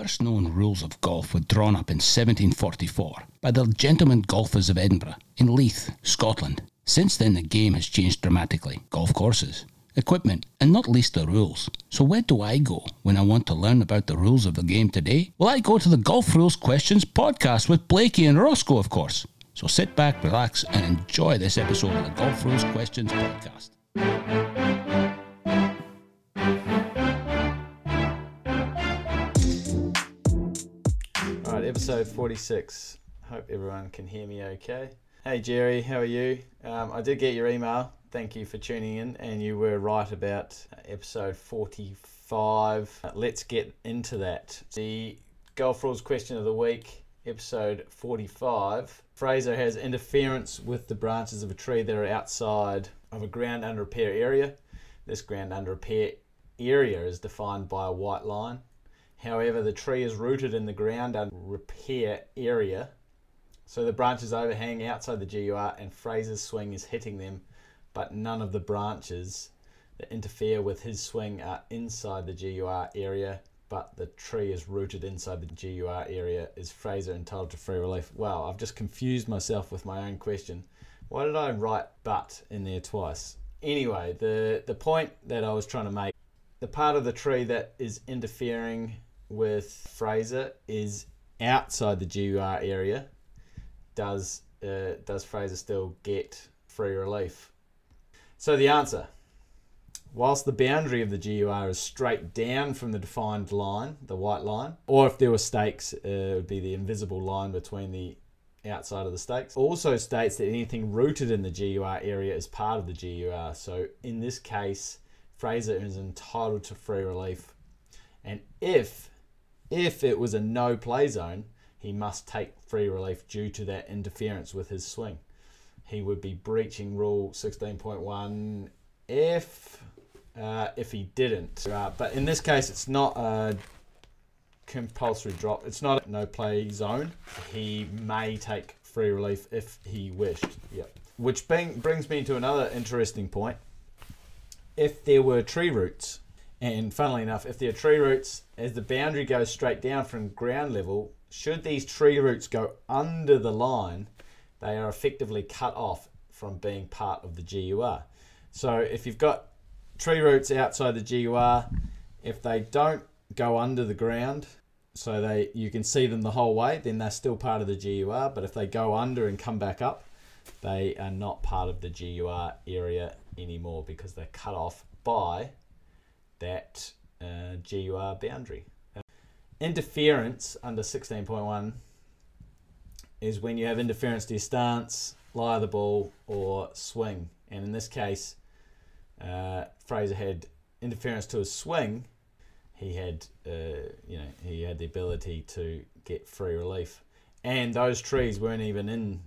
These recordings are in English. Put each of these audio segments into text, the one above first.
first known rules of golf were drawn up in 1744 by the Gentlemen Golfers of Edinburgh in Leith, Scotland. Since then, the game has changed dramatically. Golf courses, equipment, and not least the rules. So, where do I go when I want to learn about the rules of the game today? Well, I go to the Golf Rules Questions podcast with Blakey and Roscoe, of course. So, sit back, relax, and enjoy this episode of the Golf Rules Questions podcast. Episode 46. Hope everyone can hear me okay. Hey Jerry, how are you? Um, I did get your email. Thank you for tuning in, and you were right about episode 45. Uh, let's get into that. The golf rules question of the week, episode 45. Fraser has interference with the branches of a tree that are outside of a ground under repair area. This ground under repair area is defined by a white line. However, the tree is rooted in the ground under repair area, so the branches overhang outside the GUR and Fraser's swing is hitting them, but none of the branches that interfere with his swing are inside the GUR area, but the tree is rooted inside the GUR area. Is Fraser entitled to free relief? Well, I've just confused myself with my own question. Why did I write but in there twice? Anyway, the, the point that I was trying to make the part of the tree that is interfering with Fraser is outside the GUR area. Does uh, does Fraser still get free relief? So the answer, whilst the boundary of the GUR is straight down from the defined line, the white line, or if there were stakes, uh, it would be the invisible line between the outside of the stakes. Also states that anything rooted in the GUR area is part of the GUR. So in this case, Fraser is entitled to free relief. And if if it was a no play zone, he must take free relief due to that interference with his swing. He would be breaching rule 16.1 if uh, if he didn't. Uh, but in this case, it's not a compulsory drop. It's not a no play zone. He may take free relief if he wished. Yep. Which bring, brings me to another interesting point. If there were tree roots, and funnily enough, if there are tree roots, as the boundary goes straight down from ground level, should these tree roots go under the line, they are effectively cut off from being part of the GUR. So if you've got tree roots outside the GUR, if they don't go under the ground, so they you can see them the whole way, then they're still part of the GUR. But if they go under and come back up, they are not part of the GUR area anymore because they're cut off by that uh, GUR boundary. Interference under 16.1 is when you have interference to your stance, lie of the ball, or swing. And in this case, uh, Fraser had interference to his swing. He had, uh, you know, he had the ability to get free relief, and those trees weren't even in,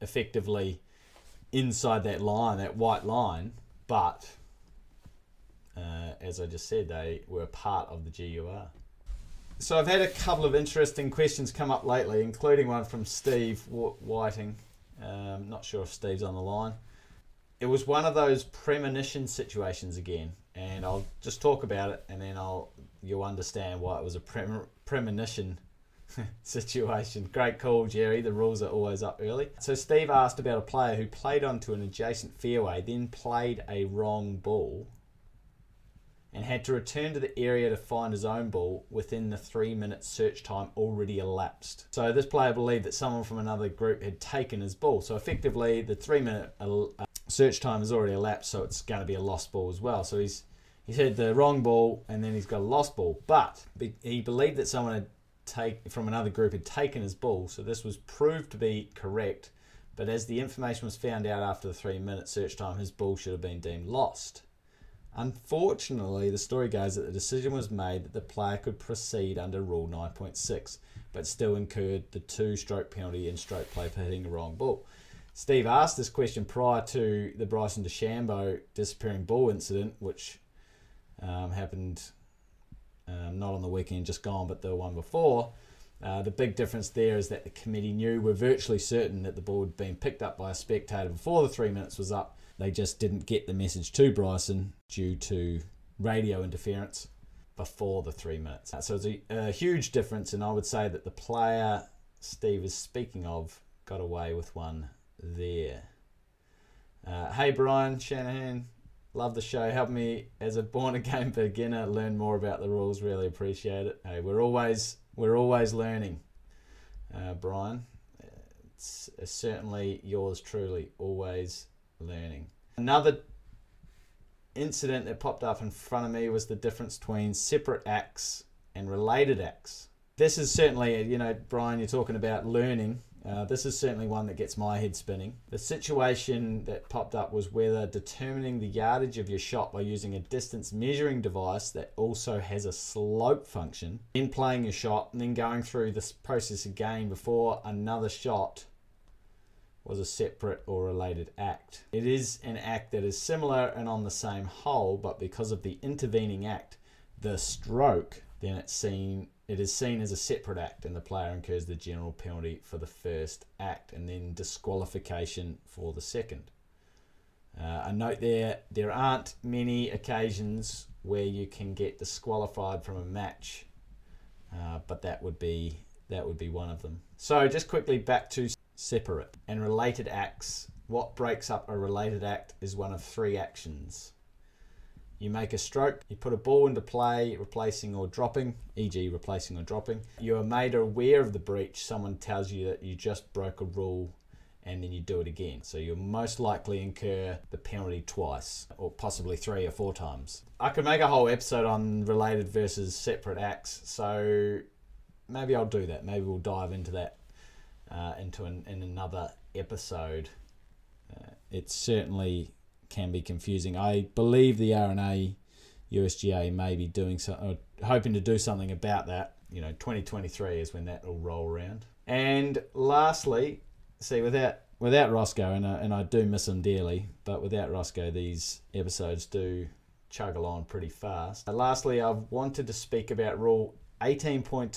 effectively, inside that line, that white line, but uh, as I just said, they were part of the GUR. So I've had a couple of interesting questions come up lately, including one from Steve Whiting. Um, not sure if Steve's on the line. It was one of those premonition situations again, and I'll just talk about it, and then I'll you'll understand why it was a prem- premonition situation. Great call, Jerry. The rules are always up early. So Steve asked about a player who played onto an adjacent fairway, then played a wrong ball and had to return to the area to find his own ball within the three minute search time already elapsed. So this player believed that someone from another group had taken his ball. So effectively, the three minute uh, search time has already elapsed, so it's going to be a lost ball as well. So he's he's had the wrong ball and then he's got a lost ball. But he believed that someone had take from another group had taken his ball. So this was proved to be correct. But as the information was found out after the three minute search time, his ball should have been deemed lost. Unfortunately, the story goes that the decision was made that the player could proceed under Rule 9.6, but still incurred the two stroke penalty in stroke play for hitting the wrong ball. Steve asked this question prior to the Bryson DeChambeau disappearing ball incident, which um, happened um, not on the weekend just gone, but the one before. Uh, the big difference there is that the committee knew, we were virtually certain that the ball had been picked up by a spectator before the three minutes was up, they just didn't get the message to Bryson due to radio interference. before the three minutes. So it's a, a huge difference, and I would say that the player Steve is speaking of got away with one there. Uh, hey Brian Shanahan, love the show. Help me as a born again beginner learn more about the rules. Really appreciate it. Hey, we're always we're always learning, uh, Brian. It's, it's certainly yours truly, always learning. Another incident that popped up in front of me was the difference between separate acts and related acts. This is certainly, you know, Brian, you're talking about learning. Uh, this is certainly one that gets my head spinning. The situation that popped up was whether determining the yardage of your shot by using a distance measuring device that also has a slope function, in playing your shot, and then going through this process again before another shot was a separate or related act. It is an act that is similar and on the same hole, but because of the intervening act, the stroke, then it's seen it is seen as a separate act and the player incurs the general penalty for the first act and then disqualification for the second. Uh, a note there, there aren't many occasions where you can get disqualified from a match, uh, but that would be that would be one of them. So just quickly back to separate and related acts. What breaks up a related act is one of three actions. You make a stroke, you put a ball into play, replacing or dropping, e.g., replacing or dropping. You are made aware of the breach, someone tells you that you just broke a rule and then you do it again. So you'll most likely incur the penalty twice, or possibly three or four times. I could make a whole episode on related versus separate acts, so maybe I'll do that. Maybe we'll dive into that uh, into an, in another episode. Uh, it certainly can be confusing. I believe the R&A USGA may be doing so, uh, hoping to do something about that. You know, 2023 is when that will roll around. And lastly, see without without Roscoe, and I, and I do miss him dearly, but without Roscoe, these episodes do chug along pretty fast. lastly, I've wanted to speak about Rule 18.2,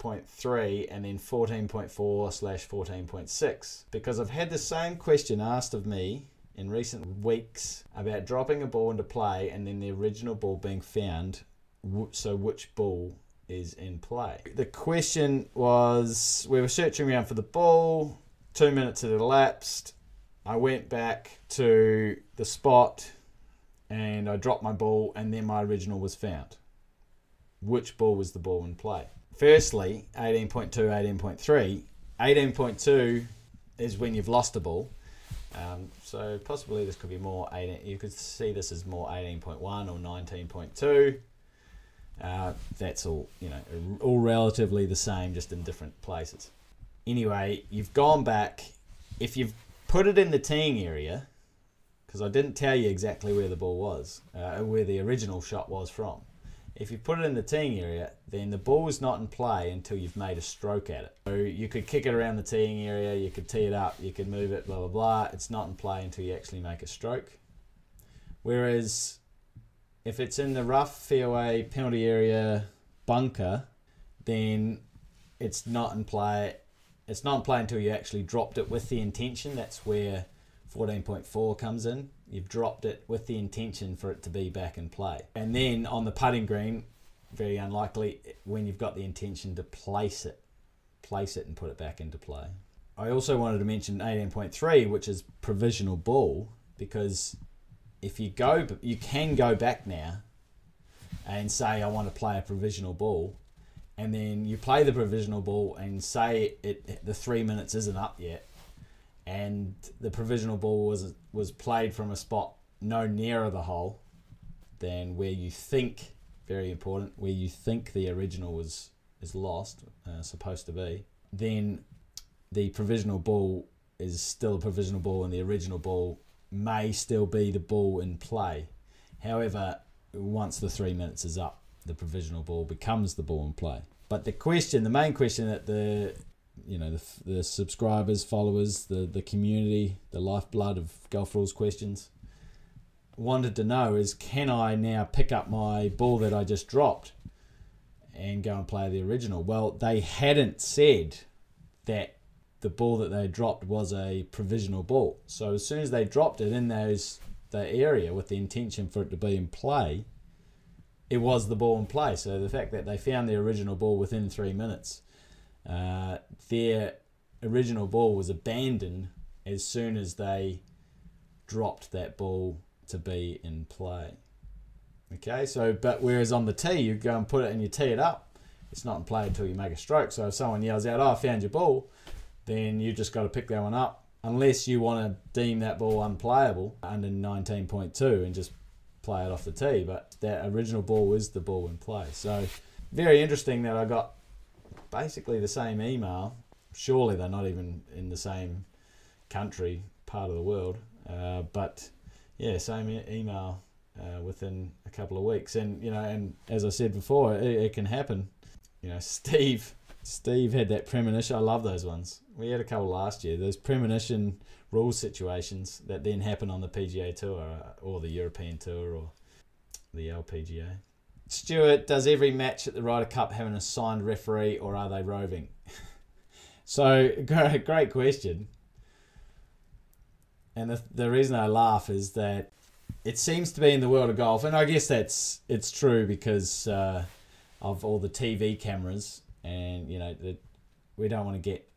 18.3, and then 14.4 slash 14.6 because I've had the same question asked of me in recent weeks about dropping a ball into play and then the original ball being found. So, which ball is in play? The question was we were searching around for the ball, two minutes had elapsed. I went back to the spot and I dropped my ball, and then my original was found which ball was the ball in play. Firstly, 18.2, 18.3. 18.2 is when you've lost a ball. Um, so possibly this could be more 18. You could see this as more 18.1 or 19.2. Uh, that's all you know, all relatively the same, just in different places. Anyway, you've gone back. If you've put it in the teeing area, because I didn't tell you exactly where the ball was, uh, where the original shot was from. If you put it in the teeing area, then the ball is not in play until you've made a stroke at it. So you could kick it around the teeing area, you could tee it up, you could move it, blah, blah, blah. It's not in play until you actually make a stroke. Whereas if it's in the rough fairway penalty area bunker, then it's not in play. It's not in play until you actually dropped it with the intention. That's where 14.4 comes in you've dropped it with the intention for it to be back in play. And then on the putting green, very unlikely when you've got the intention to place it, place it and put it back into play. I also wanted to mention 18.3, which is provisional ball, because if you go, you can go back now and say, I want to play a provisional ball. And then you play the provisional ball and say it, the three minutes isn't up yet and the provisional ball was was played from a spot no nearer the hole than where you think very important where you think the original was is lost uh, supposed to be then the provisional ball is still a provisional ball and the original ball may still be the ball in play. However once the three minutes is up the provisional ball becomes the ball in play. But the question the main question that the you know the, the subscribers, followers, the the community, the lifeblood of golf rules questions wanted to know is can I now pick up my ball that I just dropped and go and play the original? Well, they hadn't said that the ball that they dropped was a provisional ball. So as soon as they dropped it in those the area with the intention for it to be in play, it was the ball in play. So the fact that they found the original ball within three minutes, uh, their original ball was abandoned as soon as they dropped that ball to be in play. Okay, so but whereas on the tee you go and put it and you tee it up, it's not in play until you make a stroke. So if someone yells out, "Oh, I found your ball," then you just got to pick that one up, unless you want to deem that ball unplayable under 19.2 and just play it off the tee. But that original ball is the ball in play. So very interesting that I got basically the same email. Surely they're not even in the same country, part of the world, uh, but yeah, same e- email uh, within a couple of weeks. And you know, and as I said before, it, it can happen. You know, Steve, Steve had that premonition. I love those ones. We had a couple last year. Those premonition rule situations that then happen on the PGA Tour uh, or the European Tour or the LPGA. Stuart, does every match at the Ryder Cup have an assigned referee or are they roving? so, great, question. And the, the reason I laugh is that it seems to be in the world of golf, and I guess that's it's true because uh, of all the TV cameras, and you know that we don't want to get,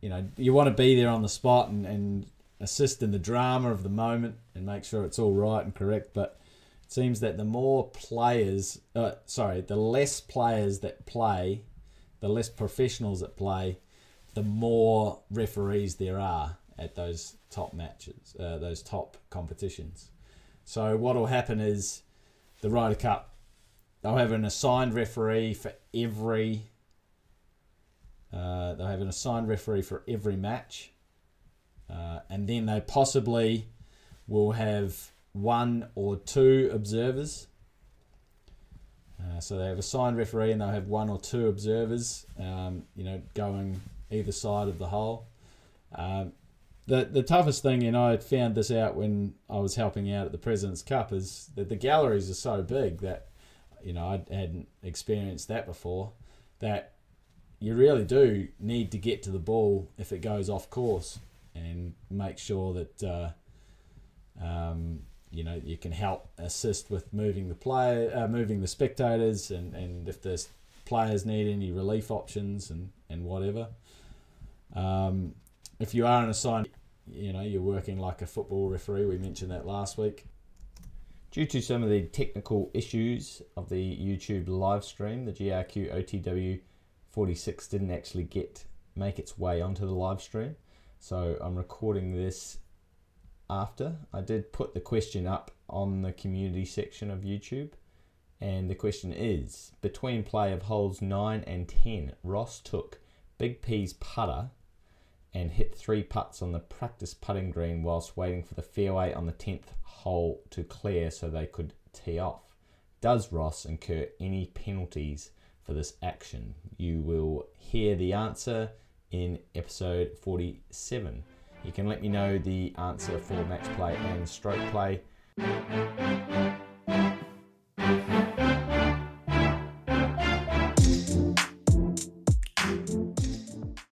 you know, you want to be there on the spot and, and assist in the drama of the moment and make sure it's all right and correct. But seems that the more players, uh, sorry, the less players that play, the less professionals that play, the more referees there are at those top matches, uh, those top competitions. So what will happen is the Ryder Cup, they'll have an assigned referee for every. Uh, they'll have an assigned referee for every match, uh, and then they possibly will have one or two observers. Uh, so they have a signed referee, and they'll have one or two observers. Um, you know, going either side of the hole. Um, the the toughest thing, and I found this out when I was helping out at the President's Cup, is that the galleries are so big that you know I hadn't experienced that before. That you really do need to get to the ball if it goes off course, and make sure that uh, um, you know you can help assist with moving the player, uh, moving the spectators, and and if the players need any relief options and and whatever. Um, if you are an assigned, you know, you're working like a football referee. We mentioned that last week. Due to some of the technical issues of the YouTube live stream, the GRQ OTW 46 didn't actually get make its way onto the live stream. So I'm recording this after. I did put the question up on the community section of YouTube. And the question is Between play of holes 9 and 10, Ross took Big P's putter and hit three putts on the practice putting green whilst waiting for the fairway on the 10th hole to clear so they could tee off. Does Ross incur any penalties for this action? You will hear the answer in episode 47. You can let me know the answer for match play and stroke play.